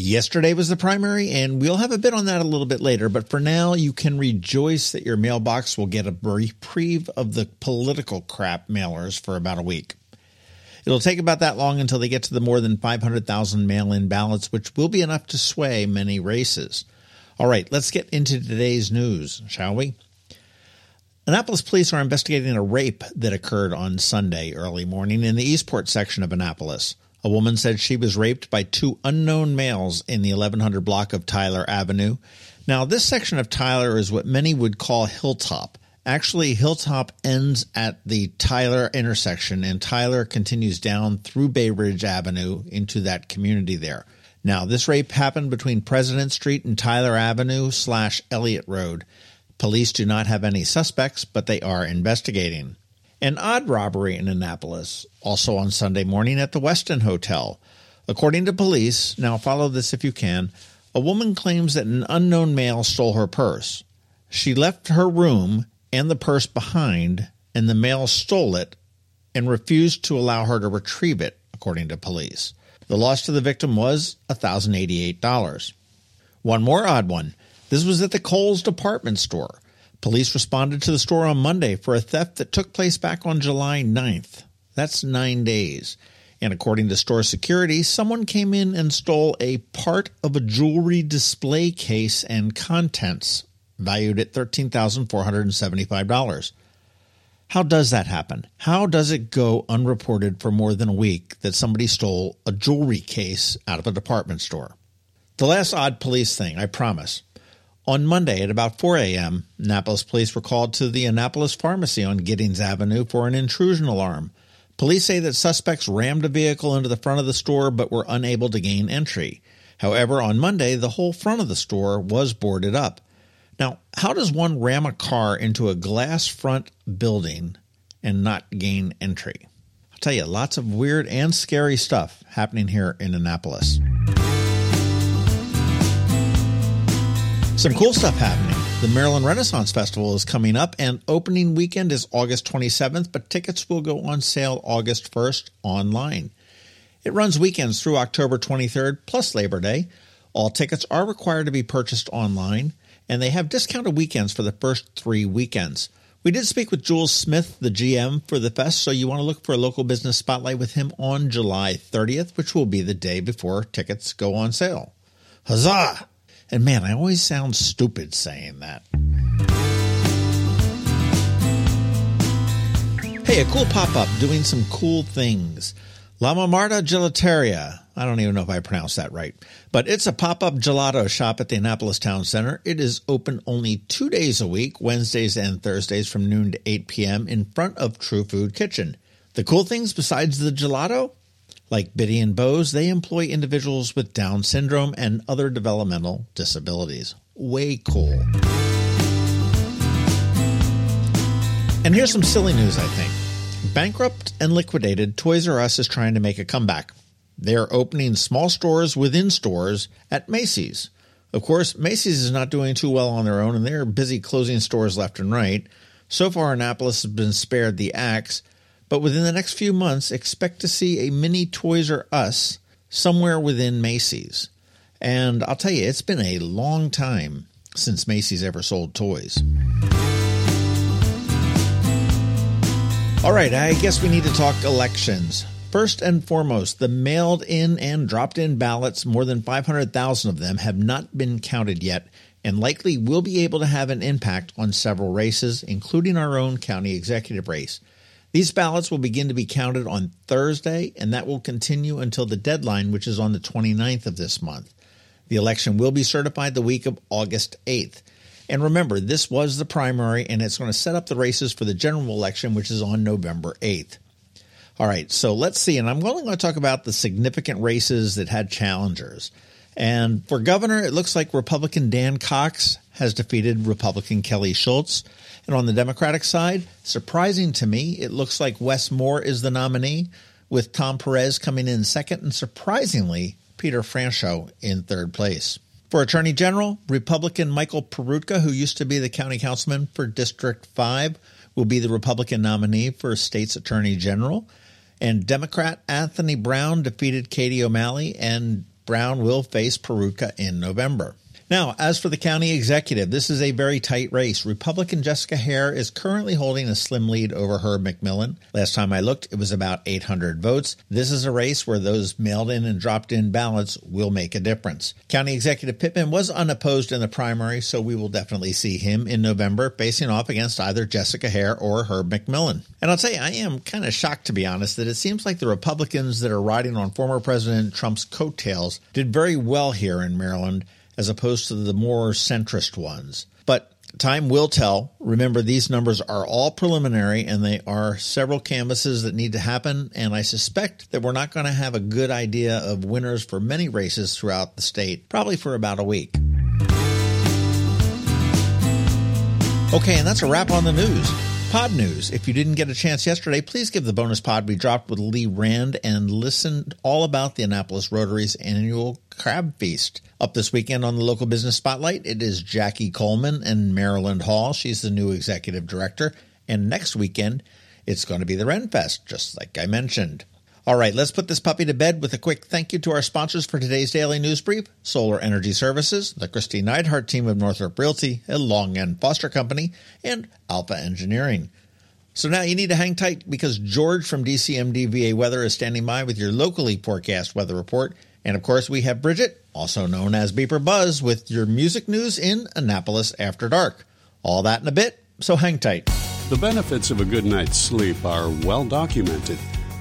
Yesterday was the primary, and we'll have a bit on that a little bit later. But for now, you can rejoice that your mailbox will get a reprieve of the political crap mailers for about a week. It'll take about that long until they get to the more than 500,000 mail in ballots, which will be enough to sway many races. All right, let's get into today's news, shall we? Annapolis police are investigating a rape that occurred on Sunday early morning in the Eastport section of Annapolis. A woman said she was raped by two unknown males in the 1100 block of Tyler Avenue. Now, this section of Tyler is what many would call Hilltop. Actually, Hilltop ends at the Tyler intersection, and Tyler continues down through Bay Ridge Avenue into that community there. Now, this rape happened between President Street and Tyler Avenue slash Elliott Road. Police do not have any suspects, but they are investigating. An odd robbery in Annapolis, also on Sunday morning at the Westin Hotel. According to police, now follow this if you can, a woman claims that an unknown male stole her purse. She left her room and the purse behind, and the male stole it and refused to allow her to retrieve it, according to police. The loss to the victim was $1,088. One more odd one. This was at the Kohl's department store. Police responded to the store on Monday for a theft that took place back on July 9th. That's nine days. And according to store security, someone came in and stole a part of a jewelry display case and contents valued at $13,475. How does that happen? How does it go unreported for more than a week that somebody stole a jewelry case out of a department store? The last odd police thing, I promise. On Monday at about 4 a.m., Annapolis police were called to the Annapolis Pharmacy on Giddings Avenue for an intrusion alarm. Police say that suspects rammed a vehicle into the front of the store but were unable to gain entry. However, on Monday, the whole front of the store was boarded up. Now, how does one ram a car into a glass front building and not gain entry? I'll tell you, lots of weird and scary stuff happening here in Annapolis. Some cool stuff happening. The Maryland Renaissance Festival is coming up, and opening weekend is August 27th, but tickets will go on sale August 1st online. It runs weekends through October 23rd plus Labor Day. All tickets are required to be purchased online, and they have discounted weekends for the first three weekends. We did speak with Jules Smith, the GM for the fest, so you want to look for a local business spotlight with him on July 30th, which will be the day before tickets go on sale. Huzzah! And man, I always sound stupid saying that. Hey, a cool pop up doing some cool things. La Marmota Gelateria. I don't even know if I pronounced that right, but it's a pop up gelato shop at the Annapolis Town Center. It is open only two days a week, Wednesdays and Thursdays from noon to 8 p.m., in front of True Food Kitchen. The cool things besides the gelato? Like Bitty and Beau's, they employ individuals with Down syndrome and other developmental disabilities. Way cool. And here's some silly news, I think. Bankrupt and liquidated, Toys R Us is trying to make a comeback. They are opening small stores within stores at Macy's. Of course, Macy's is not doing too well on their own, and they're busy closing stores left and right. So far, Annapolis has been spared the axe, but within the next few months, expect to see a mini Toys R Us somewhere within Macy's. And I'll tell you, it's been a long time since Macy's ever sold toys. All right, I guess we need to talk elections. First and foremost, the mailed in and dropped in ballots, more than 500,000 of them, have not been counted yet and likely will be able to have an impact on several races, including our own county executive race. These ballots will begin to be counted on Thursday, and that will continue until the deadline, which is on the 29th of this month. The election will be certified the week of August 8th. And remember, this was the primary, and it's going to set up the races for the general election, which is on November 8th. All right, so let's see. And I'm only going to talk about the significant races that had challengers. And for governor, it looks like Republican Dan Cox has defeated Republican Kelly Schulz. And on the Democratic side, surprising to me, it looks like Wes Moore is the nominee, with Tom Perez coming in second, and surprisingly, Peter Franchot in third place. For Attorney General, Republican Michael Peroutka, who used to be the county councilman for District 5, will be the Republican nominee for state's Attorney General. And Democrat Anthony Brown defeated Katie O'Malley, and Brown will face Peroutka in November. Now, as for the county executive, this is a very tight race. Republican Jessica Haire is currently holding a slim lead over Herb McMillan. Last time I looked, it was about 800 votes. This is a race where those mailed in and dropped in ballots will make a difference. County Executive Pittman was unopposed in the primary, so we will definitely see him in November facing off against either Jessica Haire or Herb McMillan. And I'll you, I am kind of shocked, to be honest, that it seems like the Republicans that are riding on former President Trump's coattails did very well here in Maryland as opposed to the more centrist ones. But time will tell. Remember, these numbers are all preliminary and they are several canvases that need to happen. And I suspect that we're not going to have a good idea of winners for many races throughout the state, probably for about a week. Okay, and that's a wrap on the news. Pod news. If you didn't get a chance yesterday, please give the bonus pod we dropped with Lee Rand and listen all about the Annapolis Rotary's annual crab feast. Up this weekend on the local business spotlight, it is Jackie Coleman and Maryland Hall. She's the new executive director. And next weekend, it's going to be the Ren Fest, just like I mentioned. All right, let's put this puppy to bed with a quick thank you to our sponsors for today's daily news brief Solar Energy Services, the Kristi Neidhardt team of Northrop Realty, a Long and Foster Company, and Alpha Engineering. So now you need to hang tight because George from DCMDVA Weather is standing by with your locally forecast weather report. And of course, we have Bridget, also known as BeeprBuzz, with your music news in Annapolis After Dark. All that in a bit, so hang tight. The benefits of a good night's sleep are well documented.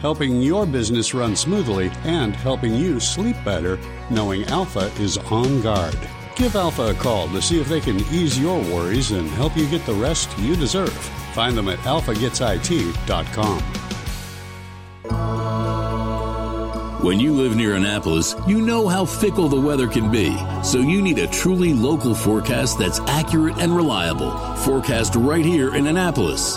helping your business run smoothly and helping you sleep better, knowing Alpha is on guard. Give Alpha a call to see if they can ease your worries and help you get the rest you deserve. Find them at alphagetsit.com. When you live near Annapolis, you know how fickle the weather can be. So you need a truly local forecast that's accurate and reliable. Forecast right here in Annapolis.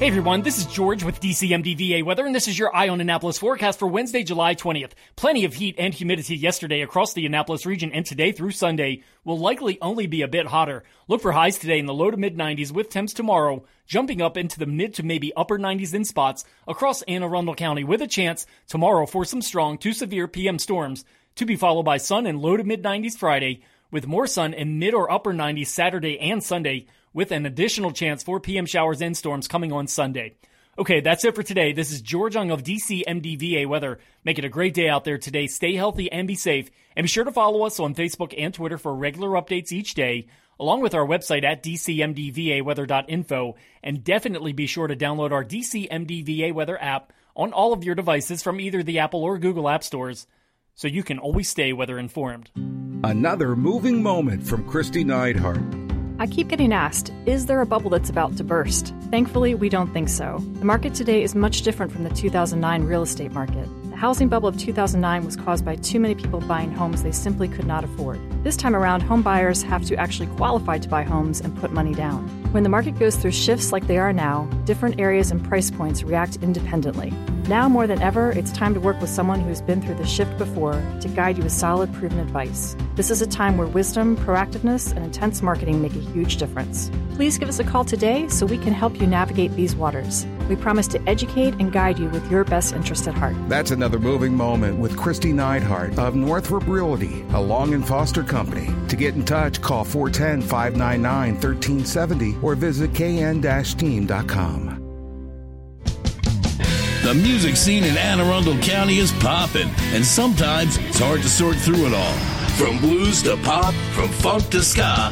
Hey everyone, this is George with DCMD VA Weather, and this is your Eye on Annapolis forecast for Wednesday, July 20th. Plenty of heat and humidity yesterday across the Annapolis region, and today through Sunday will likely only be a bit hotter. Look for highs today in the low to mid 90s with temps tomorrow jumping up into the mid to maybe upper 90s in spots across Anne Arundel County with a chance tomorrow for some strong to severe PM storms to be followed by sun and low to mid 90s Friday with more sun in mid or upper 90s Saturday and Sunday with an additional chance for PM showers and storms coming on Sunday. Okay, that's it for today. This is George Young of DC MDVA Weather. Make it a great day out there today. Stay healthy and be safe. And be sure to follow us on Facebook and Twitter for regular updates each day, along with our website at dcmdvaweather.info. And definitely be sure to download our DCMDVA Weather app on all of your devices from either the Apple or Google App Stores so you can always stay weather informed. Another moving moment from Kristi Neidhardt. I keep getting asked, is there a bubble that's about to burst? Thankfully, we don't think so. The market today is much different from the 2009 real estate market. The housing bubble of 2009 was caused by too many people buying homes they simply could not afford. This time around, home buyers have to actually qualify to buy homes and put money down. When the market goes through shifts like they are now, different areas and price points react independently. Now more than ever, it's time to work with someone who's been through the shift before to guide you with solid, proven advice. This is a time where wisdom, proactiveness, and intense marketing make a huge difference. Please give us a call today so we can help you navigate these waters. We promise to educate and guide you with your best interest at heart. That's another moving moment with Kristi Neidhardt of Northrop Realty, a Long and Foster company. To get in touch, call 410 599 1370 or visit kn-team.com. The music scene in Anne Arundel County is popping, and sometimes it's hard to sort through it all. From blues to pop, from funk to ska,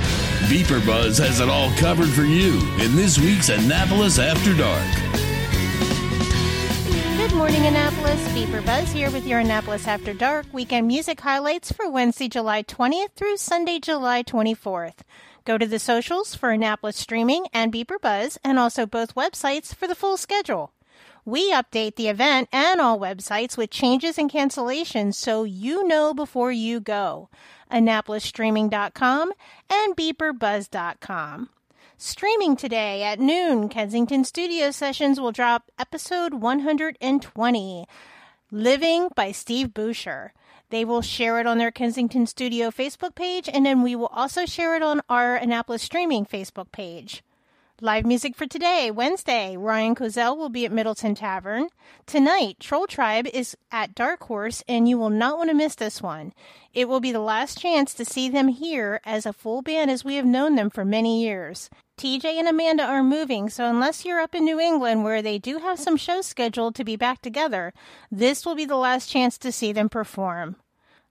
BeeprBuzz has it all covered for you in this week's Annapolis After Dark. Morning, Annapolis. BeeprBuzz here with your Annapolis After Dark weekend music highlights for Wednesday, July 20th through Sunday, July 24th. Go to the socials for Annapolis Streaming and BeeprBuzz, and also both websites for the full schedule. We update the event and all websites with changes and cancellations so you know before you go. AnnapolisStreaming.com and BeeprBuzz.com. Streaming today at noon, Kensington Studio Sessions will drop episode 120, Living by Steve Boucher. They will share it on their Kensington Studio Facebook page, and then we will also share it on our Annapolis Streaming Facebook page. Live music for today, Wednesday. Ryan Cozell will be at Middleton Tavern. Tonight, Troll Tribe is at Dark Horse, and you will not want to miss this one. It will be the last chance to see them here as a full band as we have known them for many years. TJ and Amanda are moving, so unless you're up in New England where they do have some shows scheduled to be back together, this will be the last chance to see them perform.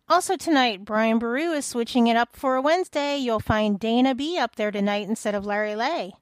Also tonight, Brian Boru is switching it up for a Wednesday. You'll find Dana B up there tonight instead of Larry Lay.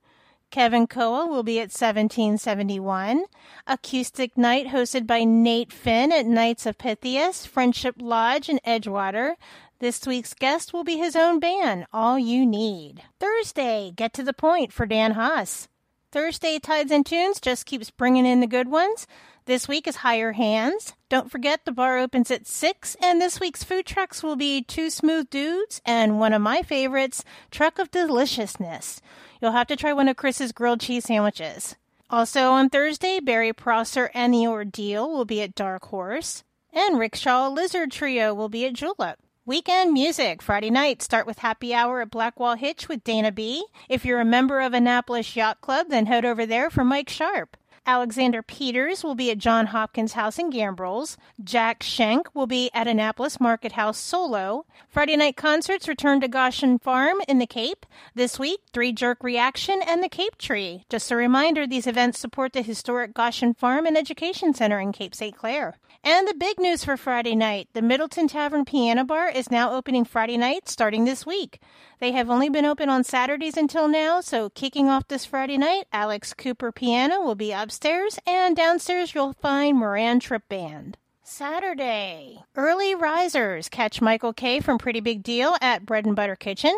Kevin Koa will be at 1771. Acoustic Night hosted by Nate Finn at Knights of Pythias, Friendship Lodge in Edgewater. This week's guest will be his own band, All You Need. Thursday, Get to the Point for Dan Haas. Thursday Tides and Tunes just keeps bringing in the good ones. This week is Higher Hands. Don't forget the bar opens at 6, and this week's food trucks will be Two Smooth Dudes and one of my favorites, Truck of Deliciousness. You'll have to try one of Chris's grilled cheese sandwiches. Also on Thursday, Barry Prosser and The Ordeal will be at Dark Horse, and Rickshaw Lizard Trio will be at Julep. Weekend music. Friday night, start with happy hour at Blackwall Hitch with Dana B. If you're a member of Annapolis Yacht Club, then head over there for Mike Sharp. Alexander Peters will be at John Hopkins House in Gambrills. Jack Schenk will be at Annapolis Market House solo. Friday night concerts return to Goshen Farm in the Cape. This week, Three Jerk Reaction and the Cape Tree. Just a reminder, these events support the historic Goshen Farm and Education Center in Cape St. Clair. And the big news for Friday night the Middleton Tavern Piano Bar is now opening Friday night starting this week. They have only been open on Saturdays until now, so kicking off this Friday night, Alex Cooper Piano will be upstairs, and downstairs you'll find Moran Trip Band. Saturday. Early risers catch Michael K from Pretty Big Deal at Bread and Butter Kitchen.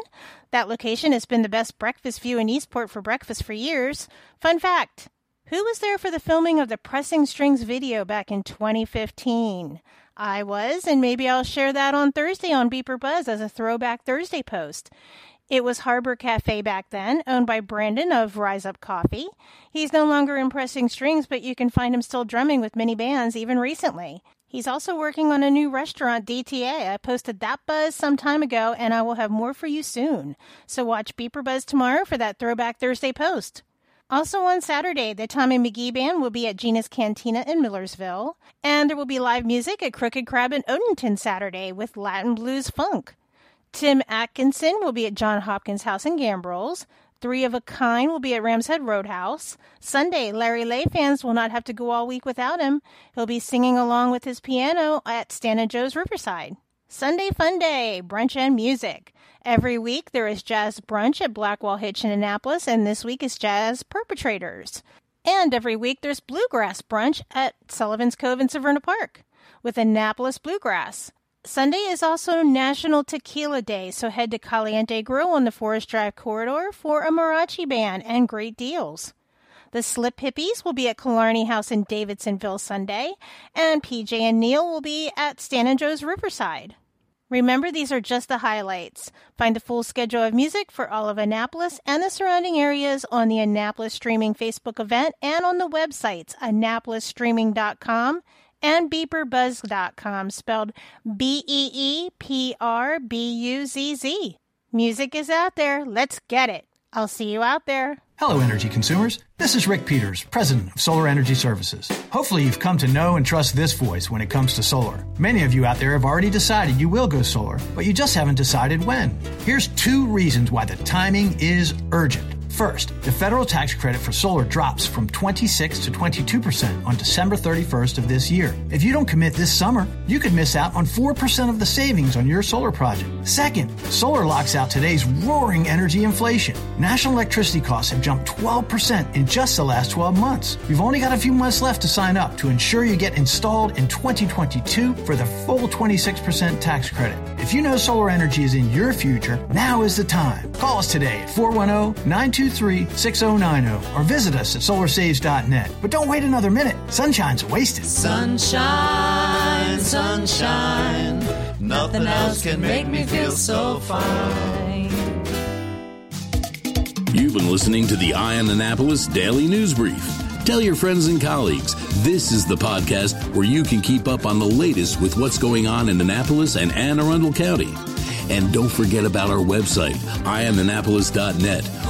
That location has been the best breakfast view in Eastport for breakfast for years. Fun fact Who was there for the filming of the Pressing Strings video back in 2015? I was, and maybe I'll share that on Thursday on BeeprBuzz as a throwback Thursday post. It was Harbor Cafe back then, owned by Brandon of Rise Up Coffee. He's no longer in pressing strings, but you can find him still drumming with many bands even recently. He's also working on a new restaurant, DTA. I posted that buzz some time ago, and I will have more for you soon. So watch BeeprBuzz tomorrow for that Throwback Thursday post. Also on Saturday, the Tommy McGee Band will be at Gina's Cantina in Millersville, and there will be live music at Crooked Crab in Odenton Saturday with Latin Blues Funk. Tim Atkinson will be at John Hopkins House in Gambrills. Three of a Kind will be at Ramshead Roadhouse. Sunday, Larry Lay fans will not have to go all week without him. He'll be singing along with his piano at Stan and Joe's Riverside. Sunday Fun Day, brunch and music. Every week there is jazz brunch at Blackwall Hitch in Annapolis, and this week is Jazz Perpetrators. And every week there's bluegrass brunch at Sullivan's Cove in Severna Park with Annapolis Bluegrass. Sunday is also National Tequila Day, so head to Caliente Grill on the Forest Drive corridor for a mariachi band and great deals. The Slip Hippies will be at Killarney House in Davidsonville Sunday, and PJ and Neil will be at Stan and Joe's Riverside. Remember, these are just the highlights. Find the full schedule of music for all of Annapolis and the surrounding areas on the Annapolis Streaming Facebook event and on the websites annapolisstreaming.com and beeprbuzz.com, spelled B E E P R B U Z Z. Music is out there. Let's get it. I'll see you out there. Hello, energy consumers. This is Rick Peters, President of Solar Energy Services. Hopefully, you've come to know and trust this voice when it comes to solar. Many of you out there have already decided you will go solar, but you just haven't decided when. Here's two reasons why the timing is urgent. First, the federal tax credit for solar drops from 26 to 22% on December 31st of this year. If you don't commit this summer, you could miss out on 4% of the savings on your solar project. Second, solar locks out today's roaring energy inflation. National electricity costs have jumped 12% in just the last 12 months. You've only got a few months left to sign up to ensure you get installed in 2022 for the full 26% tax credit. If you know solar energy is in your future, now is the time. Call us today at 410 923 6090 or visit us at solarsaves.net. But don't wait another minute. Sunshine's wasted. Sunshine, sunshine. Nothing else can make me feel so fine. You've been listening to the Eye on Annapolis Daily News Brief. Tell your friends and colleagues this is the podcast where you can keep up on the latest with what's going on in Annapolis and Anne Arundel County. And don't forget about our website, eyeonannapolis.net,